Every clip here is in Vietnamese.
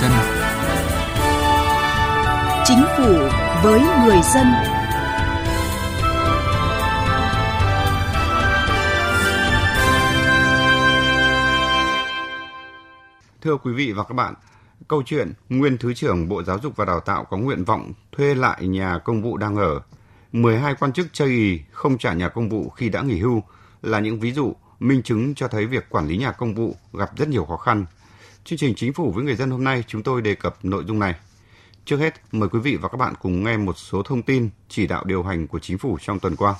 dân. Chính phủ với người dân. Thưa quý vị và các bạn, câu chuyện nguyên Thứ trưởng Bộ Giáo dục và Đào tạo có nguyện vọng thuê lại nhà công vụ đang ở, 12 quan chức chây ý không trả nhà công vụ khi đã nghỉ hưu là những ví dụ minh chứng cho thấy việc quản lý nhà công vụ gặp rất nhiều khó khăn. Chương trình Chính phủ với người dân hôm nay chúng tôi đề cập nội dung này. Trước hết, mời quý vị và các bạn cùng nghe một số thông tin chỉ đạo điều hành của chính phủ trong tuần qua.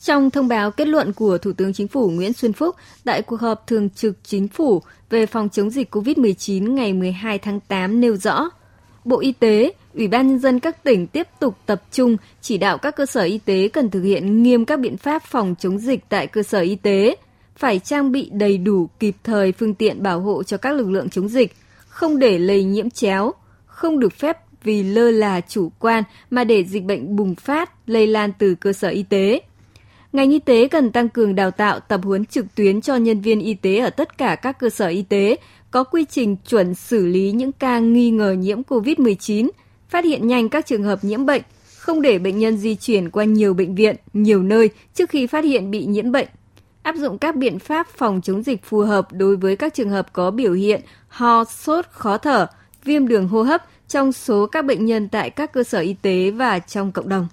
Trong thông báo kết luận của Thủ tướng Chính phủ Nguyễn Xuân Phúc tại cuộc họp thường trực Chính phủ về phòng chống dịch COVID-19 ngày 12 tháng 8 nêu rõ, Bộ Y tế, Ủy ban Nhân dân các tỉnh tiếp tục tập trung chỉ đạo các cơ sở y tế cần thực hiện nghiêm các biện pháp phòng chống dịch tại cơ sở y tế, phải trang bị đầy đủ kịp thời phương tiện bảo hộ cho các lực lượng chống dịch, không để lây nhiễm chéo, không được phép vì lơ là chủ quan mà để dịch bệnh bùng phát, lây lan từ cơ sở y tế. Ngành y tế cần tăng cường đào tạo tập huấn trực tuyến cho nhân viên y tế ở tất cả các cơ sở y tế, có quy trình chuẩn xử lý những ca nghi ngờ nhiễm COVID-19, phát hiện nhanh các trường hợp nhiễm bệnh, không để bệnh nhân di chuyển qua nhiều bệnh viện, nhiều nơi trước khi phát hiện bị nhiễm bệnh. Áp dụng các biện pháp phòng chống dịch phù hợp đối với các trường hợp có biểu hiện ho, sốt, khó thở, viêm đường hô hấp trong số các bệnh nhân tại các cơ sở y tế và trong cộng đồng.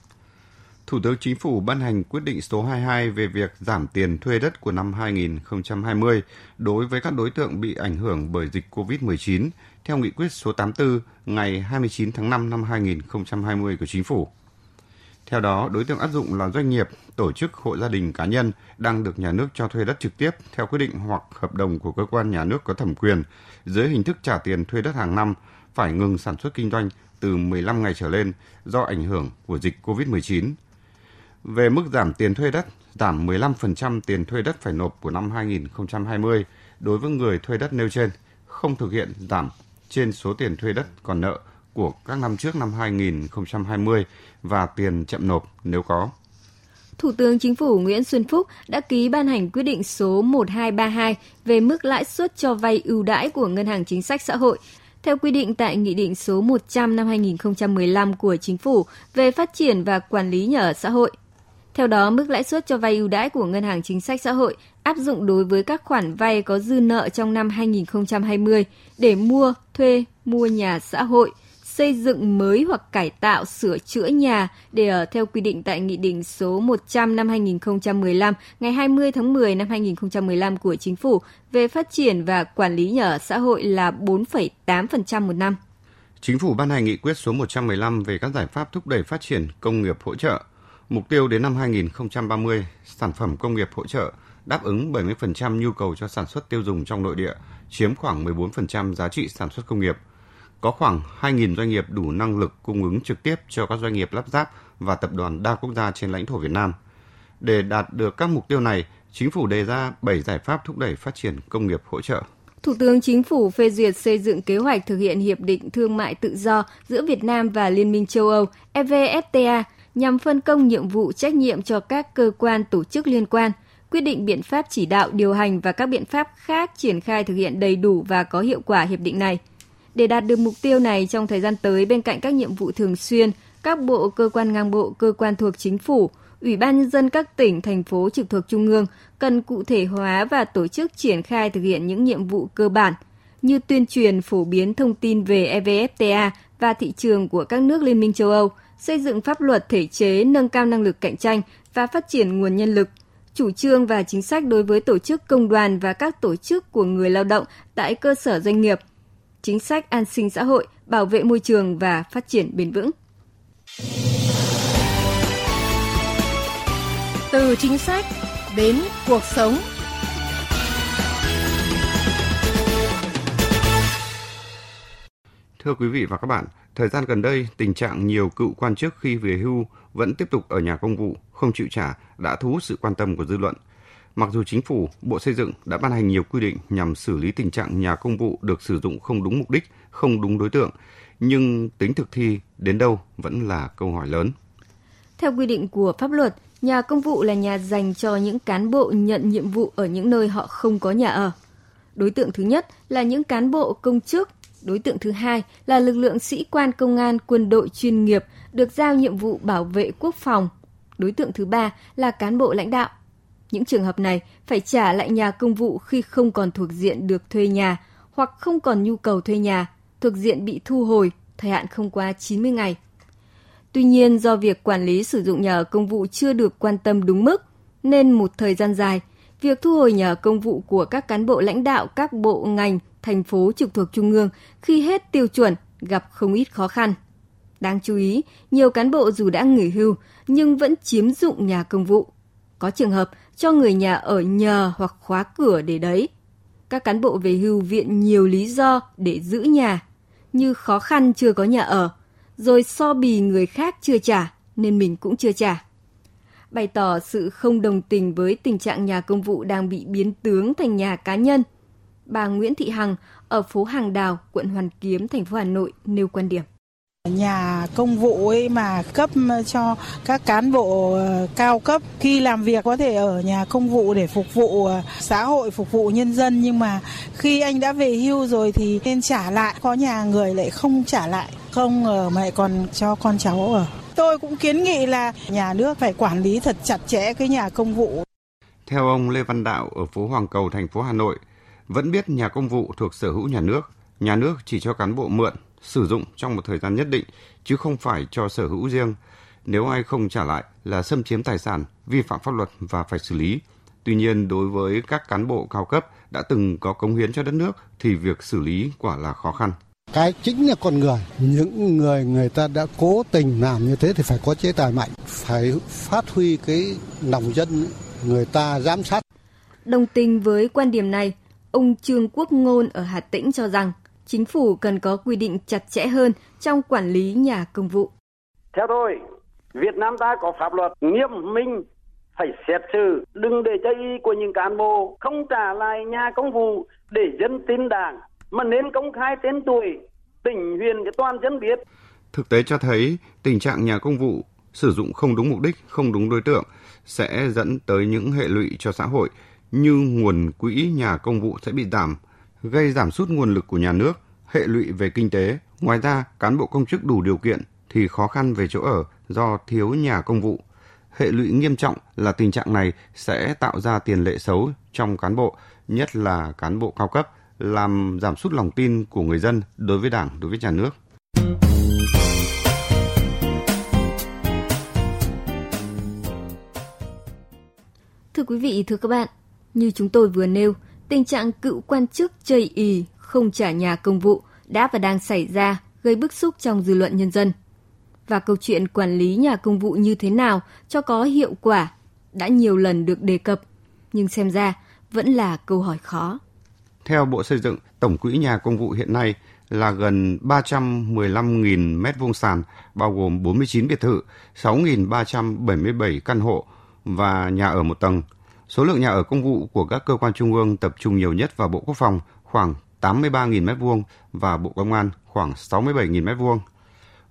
Thủ tướng Chính phủ ban hành quyết định số 22 về việc giảm tiền thuê đất của năm 2020 đối với các đối tượng bị ảnh hưởng bởi dịch COVID-19 theo nghị quyết số 84 ngày 29 tháng 5 năm 2020 của Chính phủ. Theo đó, đối tượng áp dụng là doanh nghiệp, tổ chức, hộ gia đình, cá nhân đang được nhà nước cho thuê đất trực tiếp theo quyết định hoặc hợp đồng của cơ quan nhà nước có thẩm quyền dưới hình thức trả tiền thuê đất hàng năm phải ngừng sản xuất kinh doanh từ 15 ngày trở lên do ảnh hưởng của dịch COVID-19 về mức giảm tiền thuê đất, giảm 15% tiền thuê đất phải nộp của năm 2020 đối với người thuê đất nêu trên, không thực hiện giảm trên số tiền thuê đất còn nợ của các năm trước năm 2020 và tiền chậm nộp nếu có. Thủ tướng Chính phủ Nguyễn Xuân Phúc đã ký ban hành quyết định số 1232 về mức lãi suất cho vay ưu đãi của Ngân hàng Chính sách Xã hội theo quy định tại Nghị định số 100 năm 2015 của Chính phủ về phát triển và quản lý nhà ở xã hội. Theo đó, mức lãi suất cho vay ưu đãi của Ngân hàng Chính sách Xã hội áp dụng đối với các khoản vay có dư nợ trong năm 2020 để mua, thuê, mua nhà xã hội, xây dựng mới hoặc cải tạo, sửa chữa nhà để ở theo quy định tại Nghị định số 100 năm 2015 ngày 20 tháng 10 năm 2015 của Chính phủ về phát triển và quản lý nhà ở xã hội là 4,8% một năm. Chính phủ ban hành nghị quyết số 115 về các giải pháp thúc đẩy phát triển công nghiệp hỗ trợ Mục tiêu đến năm 2030, sản phẩm công nghiệp hỗ trợ đáp ứng 70% nhu cầu cho sản xuất tiêu dùng trong nội địa, chiếm khoảng 14% giá trị sản xuất công nghiệp. Có khoảng 2.000 doanh nghiệp đủ năng lực cung ứng trực tiếp cho các doanh nghiệp lắp ráp và tập đoàn đa quốc gia trên lãnh thổ Việt Nam. Để đạt được các mục tiêu này, Chính phủ đề ra 7 giải pháp thúc đẩy phát triển công nghiệp hỗ trợ. Thủ tướng Chính phủ phê duyệt xây dựng kế hoạch thực hiện Hiệp định Thương mại Tự do giữa Việt Nam và Liên minh châu Âu EVFTA nhằm phân công nhiệm vụ trách nhiệm cho các cơ quan tổ chức liên quan, quyết định biện pháp chỉ đạo điều hành và các biện pháp khác triển khai thực hiện đầy đủ và có hiệu quả hiệp định này. Để đạt được mục tiêu này trong thời gian tới bên cạnh các nhiệm vụ thường xuyên, các bộ cơ quan ngang bộ, cơ quan thuộc chính phủ, Ủy ban nhân dân các tỉnh, thành phố trực thuộc trung ương cần cụ thể hóa và tổ chức triển khai thực hiện những nhiệm vụ cơ bản như tuyên truyền phổ biến thông tin về EVFTA và thị trường của các nước Liên minh châu Âu, xây dựng pháp luật thể chế nâng cao năng lực cạnh tranh và phát triển nguồn nhân lực, chủ trương và chính sách đối với tổ chức công đoàn và các tổ chức của người lao động tại cơ sở doanh nghiệp, chính sách an sinh xã hội, bảo vệ môi trường và phát triển bền vững. Từ chính sách đến cuộc sống. Thưa quý vị và các bạn, Thời gian gần đây, tình trạng nhiều cựu quan chức khi về hưu vẫn tiếp tục ở nhà công vụ, không chịu trả đã thu hút sự quan tâm của dư luận. Mặc dù chính phủ, Bộ Xây dựng đã ban hành nhiều quy định nhằm xử lý tình trạng nhà công vụ được sử dụng không đúng mục đích, không đúng đối tượng, nhưng tính thực thi đến đâu vẫn là câu hỏi lớn. Theo quy định của pháp luật, nhà công vụ là nhà dành cho những cán bộ nhận nhiệm vụ ở những nơi họ không có nhà ở. Đối tượng thứ nhất là những cán bộ công chức, Đối tượng thứ hai là lực lượng sĩ quan công an quân đội chuyên nghiệp được giao nhiệm vụ bảo vệ quốc phòng. Đối tượng thứ ba là cán bộ lãnh đạo. Những trường hợp này phải trả lại nhà công vụ khi không còn thuộc diện được thuê nhà hoặc không còn nhu cầu thuê nhà, thuộc diện bị thu hồi, thời hạn không quá 90 ngày. Tuy nhiên, do việc quản lý sử dụng nhà ở công vụ chưa được quan tâm đúng mức, nên một thời gian dài, việc thu hồi nhà ở công vụ của các cán bộ lãnh đạo các bộ ngành, thành phố trực thuộc trung ương khi hết tiêu chuẩn gặp không ít khó khăn. Đáng chú ý, nhiều cán bộ dù đã nghỉ hưu nhưng vẫn chiếm dụng nhà công vụ. Có trường hợp cho người nhà ở nhờ hoặc khóa cửa để đấy. Các cán bộ về hưu viện nhiều lý do để giữ nhà, như khó khăn chưa có nhà ở, rồi so bì người khác chưa trả nên mình cũng chưa trả. Bày tỏ sự không đồng tình với tình trạng nhà công vụ đang bị biến tướng thành nhà cá nhân. Bà Nguyễn Thị Hằng ở phố Hàng Đào, quận Hoàn Kiếm, thành phố Hà Nội nêu quan điểm. Nhà công vụ ấy mà cấp cho các cán bộ ờ, cao cấp khi làm việc có thể ở nhà công vụ để phục vụ ờ, xã hội, phục vụ nhân dân nhưng mà khi anh đã về hưu rồi thì nên trả lại. Có nhà người lại không trả lại, không ở mà lại còn cho con cháu ở. Tôi cũng kiến nghị là nhà nước phải quản lý thật chặt chẽ cái nhà công vụ. Theo ông Lê Văn Đạo ở phố Hoàng Cầu, thành phố Hà Nội, vẫn biết nhà công vụ thuộc sở hữu nhà nước, nhà nước chỉ cho cán bộ mượn sử dụng trong một thời gian nhất định, chứ không phải cho sở hữu riêng. Nếu ai không trả lại là xâm chiếm tài sản, vi phạm pháp luật và phải xử lý. Tuy nhiên, đối với các cán bộ cao cấp đã từng có cống hiến cho đất nước thì việc xử lý quả là khó khăn. Cái chính là con người. Những người người ta đã cố tình làm như thế thì phải có chế tài mạnh, phải phát huy cái lòng dân người ta giám sát. Đồng tình với quan điểm này, ông Trương Quốc Ngôn ở Hà Tĩnh cho rằng chính phủ cần có quy định chặt chẽ hơn trong quản lý nhà công vụ. Theo tôi, Việt Nam ta có pháp luật nghiêm minh phải xét xử đừng để cho ý của những cán bộ không trả lại nhà công vụ để dân tin đảng mà nên công khai tên tuổi tỉnh huyện cho toàn dân biết. Thực tế cho thấy tình trạng nhà công vụ sử dụng không đúng mục đích, không đúng đối tượng sẽ dẫn tới những hệ lụy cho xã hội như nguồn quỹ nhà công vụ sẽ bị giảm, gây giảm sút nguồn lực của nhà nước, hệ lụy về kinh tế. Ngoài ra, cán bộ công chức đủ điều kiện thì khó khăn về chỗ ở do thiếu nhà công vụ. Hệ lụy nghiêm trọng là tình trạng này sẽ tạo ra tiền lệ xấu trong cán bộ, nhất là cán bộ cao cấp, làm giảm sút lòng tin của người dân đối với Đảng, đối với nhà nước. Thưa quý vị, thưa các bạn, như chúng tôi vừa nêu, tình trạng cựu quan chức chây ì không trả nhà công vụ đã và đang xảy ra gây bức xúc trong dư luận nhân dân. Và câu chuyện quản lý nhà công vụ như thế nào cho có hiệu quả đã nhiều lần được đề cập, nhưng xem ra vẫn là câu hỏi khó. Theo Bộ Xây dựng, tổng quỹ nhà công vụ hiện nay là gần 315.000 m2 sàn, bao gồm 49 biệt thự, 6.377 căn hộ và nhà ở một tầng. Số lượng nhà ở công vụ của các cơ quan trung ương tập trung nhiều nhất vào Bộ Quốc phòng khoảng 83.000 mét vuông và Bộ Công an khoảng 67.000 mét vuông.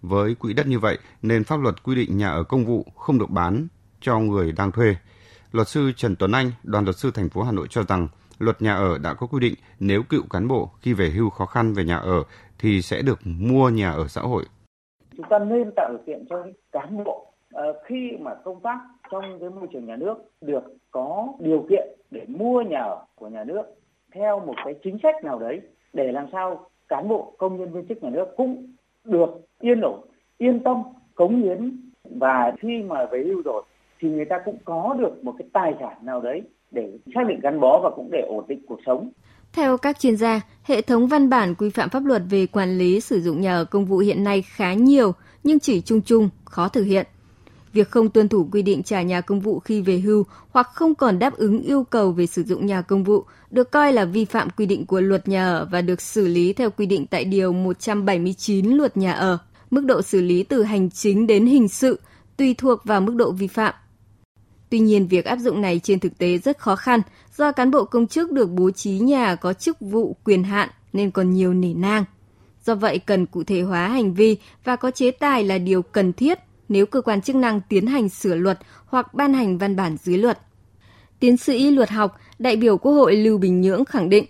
Với quỹ đất như vậy nên pháp luật quy định nhà ở công vụ không được bán cho người đang thuê. Luật sư Trần Tuấn Anh, đoàn luật sư thành phố Hà Nội cho rằng luật nhà ở đã có quy định nếu cựu cán bộ khi về hưu khó khăn về nhà ở thì sẽ được mua nhà ở xã hội. Chúng ta nên tạo điều kiện cho cán bộ Ờ, khi mà công tác trong cái môi trường nhà nước được có điều kiện để mua nhà ở của nhà nước theo một cái chính sách nào đấy để làm sao cán bộ công nhân viên chức nhà nước cũng được yên ổn yên tâm cống hiến và khi mà về hưu rồi thì người ta cũng có được một cái tài sản nào đấy để xác định gắn bó và cũng để ổn định cuộc sống. Theo các chuyên gia, hệ thống văn bản quy phạm pháp luật về quản lý sử dụng nhà ở công vụ hiện nay khá nhiều nhưng chỉ chung chung, khó thực hiện. Việc không tuân thủ quy định trả nhà công vụ khi về hưu hoặc không còn đáp ứng yêu cầu về sử dụng nhà công vụ được coi là vi phạm quy định của luật nhà ở và được xử lý theo quy định tại Điều 179 luật nhà ở. Mức độ xử lý từ hành chính đến hình sự tùy thuộc vào mức độ vi phạm. Tuy nhiên, việc áp dụng này trên thực tế rất khó khăn do cán bộ công chức được bố trí nhà có chức vụ quyền hạn nên còn nhiều nể nang. Do vậy, cần cụ thể hóa hành vi và có chế tài là điều cần thiết nếu cơ quan chức năng tiến hành sửa luật hoặc ban hành văn bản dưới luật. Tiến sĩ luật học, đại biểu Quốc hội Lưu Bình Nhưỡng khẳng định,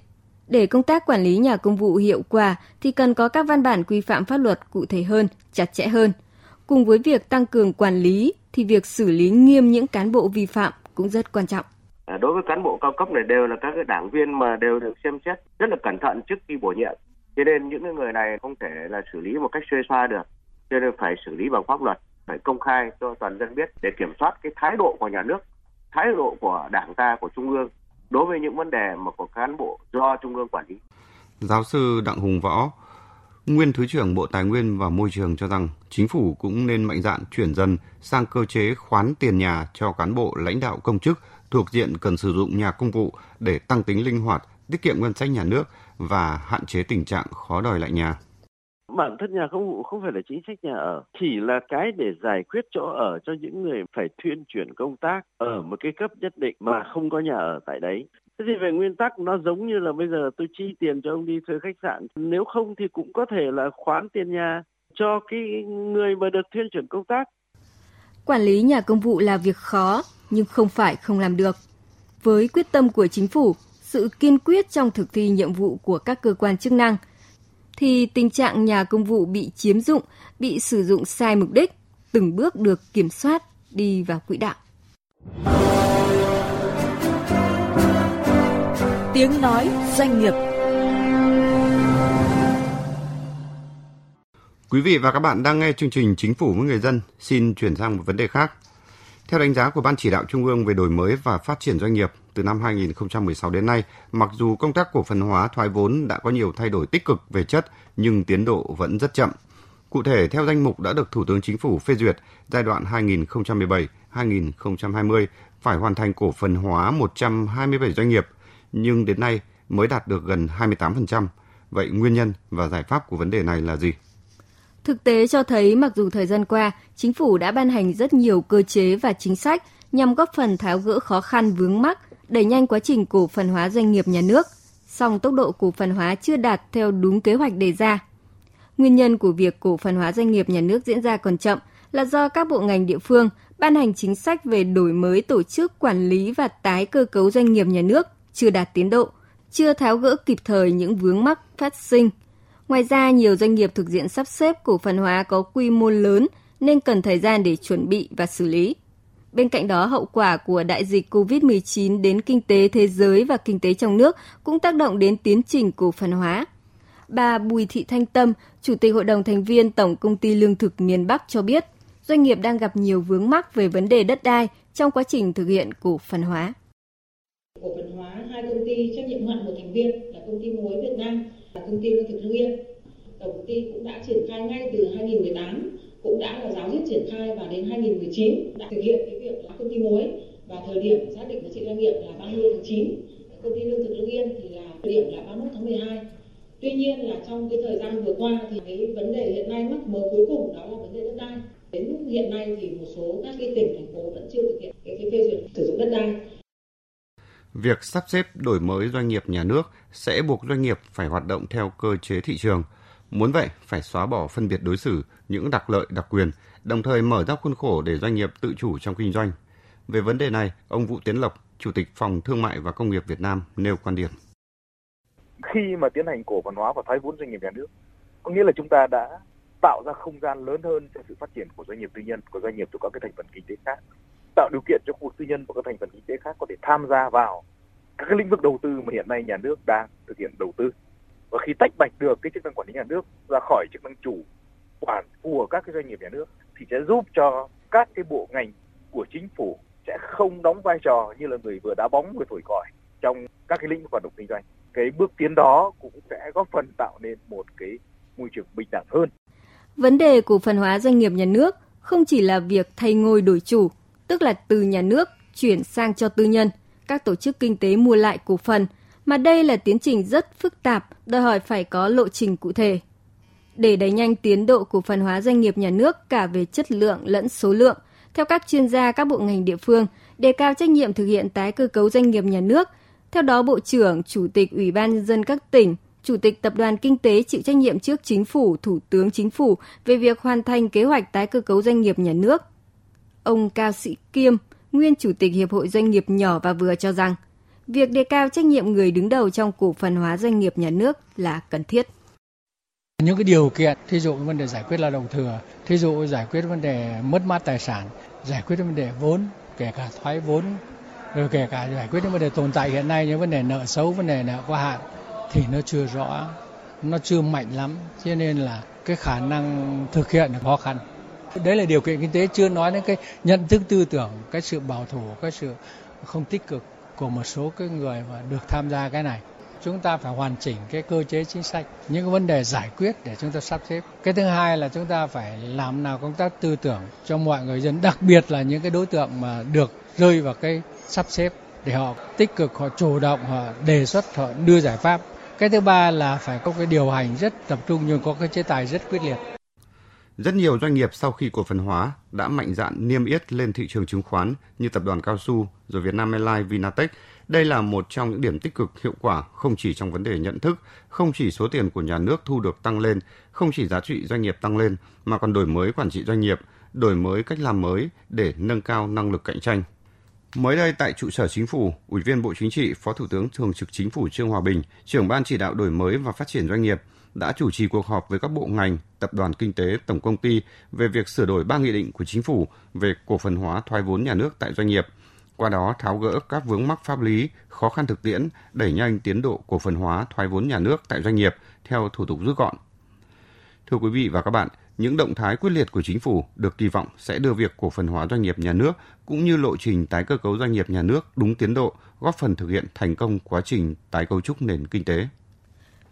Để công tác quản lý nhà công vụ hiệu quả thì cần có các văn bản quy phạm pháp luật cụ thể hơn, chặt chẽ hơn. Cùng với việc tăng cường quản lý thì việc xử lý nghiêm những cán bộ vi phạm cũng rất quan trọng. À, đối với cán bộ cao cấp này đều là các đảng viên mà đều được xem xét rất là cẩn thận trước khi bổ nhiệm. Cho nên những người này không thể là xử lý một cách xuê xoa được. Cho nên phải xử lý bằng pháp luật, phải công khai cho toàn dân biết để kiểm soát cái thái độ của nhà nước, thái độ của đảng ta, của trung ương đối với những vấn đề mà của cán bộ do trung ương quản lý. Giáo sư Đặng Hùng Võ, nguyên Thứ trưởng Bộ Tài nguyên và Môi trường cho rằng chính phủ cũng nên mạnh dạn chuyển dần sang cơ chế khoán tiền nhà cho cán bộ lãnh đạo công chức thuộc diện cần sử dụng nhà công vụ để tăng tính linh hoạt, tiết kiệm ngân sách nhà nước và hạn chế tình trạng khó đòi lại nhà. Bản thân nhà công vụ không phải là chính sách nhà ở, chỉ là cái để giải quyết chỗ ở cho những người phải thuyên chuyển công tác ở một cái cấp nhất định mà không có nhà ở tại đấy. Thế thì về nguyên tắc nó giống như là bây giờ tôi chi tiền cho ông đi thuê khách sạn. Nếu không thì cũng có thể là khoán tiền nhà cho cái người mà được thuyên chuyển công tác. Quản lý nhà công vụ là việc khó, nhưng không phải không làm được. Với quyết tâm của chính phủ, sự kiên quyết trong thực thi nhiệm vụ của các cơ quan chức năng, thì tình trạng nhà công vụ bị chiếm dụng, bị sử dụng sai mục đích, từng bước được kiểm soát, đi vào quỹ đạo. Tiếng nói doanh nghiệp Quý vị và các bạn đang nghe chương trình Chính phủ với người dân. Xin chuyển sang một vấn đề khác. Theo đánh giá của Ban chỉ đạo Trung ương về đổi mới và phát triển doanh nghiệp, từ năm 2016 đến nay, mặc dù công tác cổ phần hóa thoái vốn đã có nhiều thay đổi tích cực về chất, nhưng tiến độ vẫn rất chậm. Cụ thể, theo danh mục đã được Thủ tướng Chính phủ phê duyệt, giai đoạn 2017-2020 phải hoàn thành cổ phần hóa 127 doanh nghiệp, nhưng đến nay mới đạt được gần 28%. Vậy nguyên nhân và giải pháp của vấn đề này là gì? Thực tế cho thấy mặc dù thời gian qua, chính phủ đã ban hành rất nhiều cơ chế và chính sách nhằm góp phần tháo gỡ khó khăn vướng mắc, đẩy nhanh quá trình cổ phần hóa doanh nghiệp nhà nước, song tốc độ cổ phần hóa chưa đạt theo đúng kế hoạch đề ra. Nguyên nhân của việc cổ phần hóa doanh nghiệp nhà nước diễn ra còn chậm là do các bộ ngành địa phương ban hành chính sách về đổi mới tổ chức quản lý và tái cơ cấu doanh nghiệp nhà nước chưa đạt tiến độ, chưa tháo gỡ kịp thời những vướng mắc phát sinh Ngoài ra, nhiều doanh nghiệp thực diện sắp xếp cổ phần hóa có quy mô lớn nên cần thời gian để chuẩn bị và xử lý. Bên cạnh đó, hậu quả của đại dịch COVID-19 đến kinh tế thế giới và kinh tế trong nước cũng tác động đến tiến trình cổ phần hóa. Bà Bùi Thị Thanh Tâm, Chủ tịch Hội đồng thành viên Tổng Công ty Lương thực miền Bắc cho biết, doanh nghiệp đang gặp nhiều vướng mắc về vấn đề đất đai trong quá trình thực hiện cổ phần hóa. Cổ phần hóa hai công ty trách nhiệm hạn một thành viên là công ty muối Việt Nam công ty lương thực hương Yên. Tổng công ty cũng đã triển khai ngay từ 2018 cũng đã là giáo diết triển khai và đến 2019 đã thực hiện cái việc là công ty muối và thời điểm xác định giá trị doanh nghiệp là 30 tháng 9 công ty lương thực hương Yên thì là thời điểm là 31 tháng 12 tuy nhiên là trong cái thời gian vừa qua thì cái vấn đề hiện nay mắc mớ cuối cùng đó là vấn đề đất đai. Đến hiện nay thì một số các cái tỉnh thành phố vẫn chưa thực hiện cái, cái phê duyệt sử dụng đất đai. Việc sắp xếp đổi mới doanh nghiệp nhà nước sẽ buộc doanh nghiệp phải hoạt động theo cơ chế thị trường. Muốn vậy, phải xóa bỏ phân biệt đối xử, những đặc lợi, đặc quyền, đồng thời mở ra khuôn khổ để doanh nghiệp tự chủ trong kinh doanh. Về vấn đề này, ông Vũ Tiến Lộc, Chủ tịch Phòng Thương mại và Công nghiệp Việt Nam nêu quan điểm. Khi mà tiến hành cổ phần hóa và thoái vốn doanh nghiệp nhà nước, có nghĩa là chúng ta đã tạo ra không gian lớn hơn cho sự phát triển của doanh nghiệp tư nhân, của doanh nghiệp từ các cái thành phần kinh tế khác tạo điều kiện cho khu vực tư nhân và các thành phần kinh tế khác có thể tham gia vào các cái lĩnh vực đầu tư mà hiện nay nhà nước đang thực hiện đầu tư. Và khi tách bạch được cái chức năng quản lý nhà nước ra khỏi chức năng chủ quản của các cái doanh nghiệp nhà nước thì sẽ giúp cho các cái bộ ngành của chính phủ sẽ không đóng vai trò như là người vừa đá bóng vừa thổi còi trong các cái lĩnh vực hoạt động kinh doanh. Cái bước tiến đó cũng sẽ góp phần tạo nên một cái môi trường bình đẳng hơn. Vấn đề cổ phần hóa doanh nghiệp nhà nước không chỉ là việc thay ngôi đổi chủ tức là từ nhà nước chuyển sang cho tư nhân, các tổ chức kinh tế mua lại cổ phần, mà đây là tiến trình rất phức tạp, đòi hỏi phải có lộ trình cụ thể. Để đẩy nhanh tiến độ cổ phần hóa doanh nghiệp nhà nước cả về chất lượng lẫn số lượng, theo các chuyên gia các bộ ngành địa phương, đề cao trách nhiệm thực hiện tái cơ cấu doanh nghiệp nhà nước. Theo đó, Bộ trưởng, Chủ tịch Ủy ban nhân dân các tỉnh, Chủ tịch Tập đoàn Kinh tế chịu trách nhiệm trước Chính phủ, Thủ tướng Chính phủ về việc hoàn thành kế hoạch tái cơ cấu doanh nghiệp nhà nước – Ông Cao Sĩ Kiêm, nguyên Chủ tịch Hiệp hội Doanh nghiệp nhỏ và vừa cho rằng, việc đề cao trách nhiệm người đứng đầu trong cổ phần hóa doanh nghiệp nhà nước là cần thiết. Những cái điều kiện, thí dụ vấn đề giải quyết lao động thừa, thí dụ giải quyết vấn đề mất mát tài sản, giải quyết vấn đề vốn, kể cả thoái vốn, rồi kể cả giải quyết những vấn đề tồn tại hiện nay như vấn đề nợ xấu, vấn đề nợ quá hạn thì nó chưa rõ, nó chưa mạnh lắm, cho nên là cái khả năng thực hiện là khó khăn. Đấy là điều kiện kinh tế chưa nói đến cái nhận thức tư tưởng, cái sự bảo thủ, cái sự không tích cực của một số cái người mà được tham gia cái này. Chúng ta phải hoàn chỉnh cái cơ chế chính sách những cái vấn đề giải quyết để chúng ta sắp xếp. Cái thứ hai là chúng ta phải làm nào công tác tư tưởng cho mọi người dân đặc biệt là những cái đối tượng mà được rơi vào cái sắp xếp để họ tích cực họ chủ động họ đề xuất họ đưa giải pháp. Cái thứ ba là phải có cái điều hành rất tập trung nhưng có cái chế tài rất quyết liệt rất nhiều doanh nghiệp sau khi cổ phần hóa đã mạnh dạn niêm yết lên thị trường chứng khoán như tập đoàn Cao su, rồi Vietnam Airlines, Vinatech. Đây là một trong những điểm tích cực hiệu quả không chỉ trong vấn đề nhận thức, không chỉ số tiền của nhà nước thu được tăng lên, không chỉ giá trị doanh nghiệp tăng lên, mà còn đổi mới quản trị doanh nghiệp, đổi mới cách làm mới để nâng cao năng lực cạnh tranh. Mới đây tại trụ sở chính phủ, Ủy viên Bộ Chính trị, Phó Thủ tướng Thường trực Chính phủ Trương Hòa Bình, trưởng ban chỉ đạo đổi mới và phát triển doanh nghiệp đã chủ trì cuộc họp với các bộ ngành, tập đoàn kinh tế, tổng công ty về việc sửa đổi ba nghị định của chính phủ về cổ phần hóa thoái vốn nhà nước tại doanh nghiệp. Qua đó tháo gỡ các vướng mắc pháp lý, khó khăn thực tiễn, đẩy nhanh tiến độ cổ phần hóa thoái vốn nhà nước tại doanh nghiệp theo thủ tục rút gọn. Thưa quý vị và các bạn, những động thái quyết liệt của chính phủ được kỳ vọng sẽ đưa việc cổ phần hóa doanh nghiệp nhà nước cũng như lộ trình tái cơ cấu doanh nghiệp nhà nước đúng tiến độ, góp phần thực hiện thành công quá trình tái cấu trúc nền kinh tế.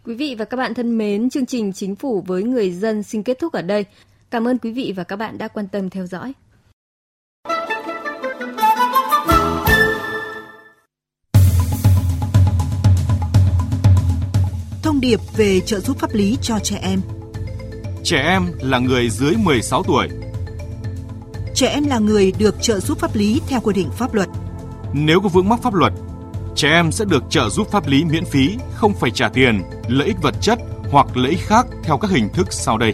Quý vị và các bạn thân mến, chương trình Chính phủ với người dân xin kết thúc ở đây. Cảm ơn quý vị và các bạn đã quan tâm theo dõi. Thông điệp về trợ giúp pháp lý cho trẻ em. Trẻ em là người dưới 16 tuổi. Trẻ em là người được trợ giúp pháp lý theo quy định pháp luật. Nếu có vướng mắc pháp luật, trẻ em sẽ được trợ giúp pháp lý miễn phí, không phải trả tiền, lợi ích vật chất hoặc lợi ích khác theo các hình thức sau đây.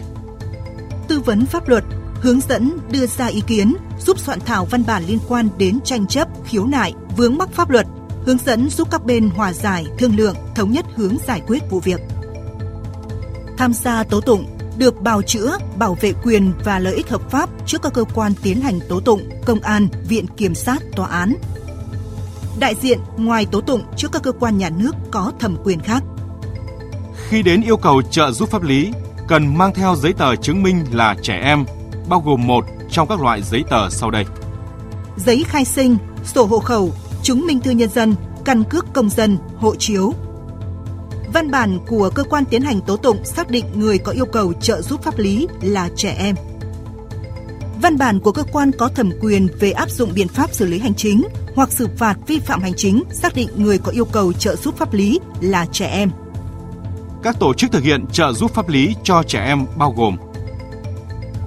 Tư vấn pháp luật, hướng dẫn đưa ra ý kiến, giúp soạn thảo văn bản liên quan đến tranh chấp, khiếu nại, vướng mắc pháp luật, hướng dẫn giúp các bên hòa giải, thương lượng, thống nhất hướng giải quyết vụ việc. Tham gia tố tụng, được bào chữa, bảo vệ quyền và lợi ích hợp pháp trước các cơ quan tiến hành tố tụng, công an, viện kiểm sát, tòa án, đại diện ngoài tố tụng trước các cơ quan nhà nước có thẩm quyền khác. Khi đến yêu cầu trợ giúp pháp lý, cần mang theo giấy tờ chứng minh là trẻ em, bao gồm một trong các loại giấy tờ sau đây. Giấy khai sinh, sổ hộ khẩu, chứng minh thư nhân dân, căn cước công dân, hộ chiếu. Văn bản của cơ quan tiến hành tố tụng xác định người có yêu cầu trợ giúp pháp lý là trẻ em văn bản của cơ quan có thẩm quyền về áp dụng biện pháp xử lý hành chính hoặc xử phạt vi phạm hành chính xác định người có yêu cầu trợ giúp pháp lý là trẻ em. Các tổ chức thực hiện trợ giúp pháp lý cho trẻ em bao gồm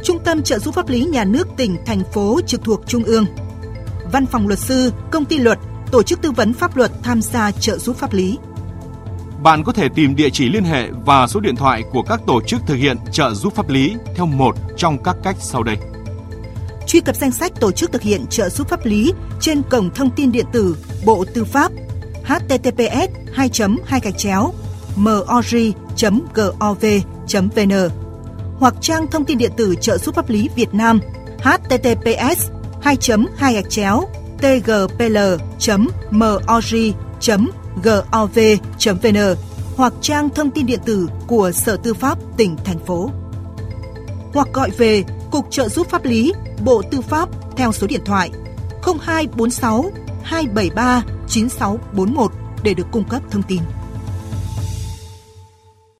Trung tâm trợ giúp pháp lý nhà nước tỉnh, thành phố trực thuộc Trung ương, Văn phòng luật sư, công ty luật, tổ chức tư vấn pháp luật tham gia trợ giúp pháp lý. Bạn có thể tìm địa chỉ liên hệ và số điện thoại của các tổ chức thực hiện trợ giúp pháp lý theo một trong các cách sau đây. Truy cập danh sách tổ chức thực hiện trợ giúp pháp lý trên cổng thông tin điện tử Bộ Tư pháp https 2 2 gạch chéo mori.gov.vn hoặc trang thông tin điện tử trợ giúp pháp lý Việt Nam https 2 2 gạch chéo gov.vn hoặc trang thông tin điện tử của Sở Tư pháp tỉnh, thành phố. Hoặc gọi về Cục trợ giúp pháp lý, Bộ Tư pháp theo số điện thoại 0246 273 9641 để được cung cấp thông tin.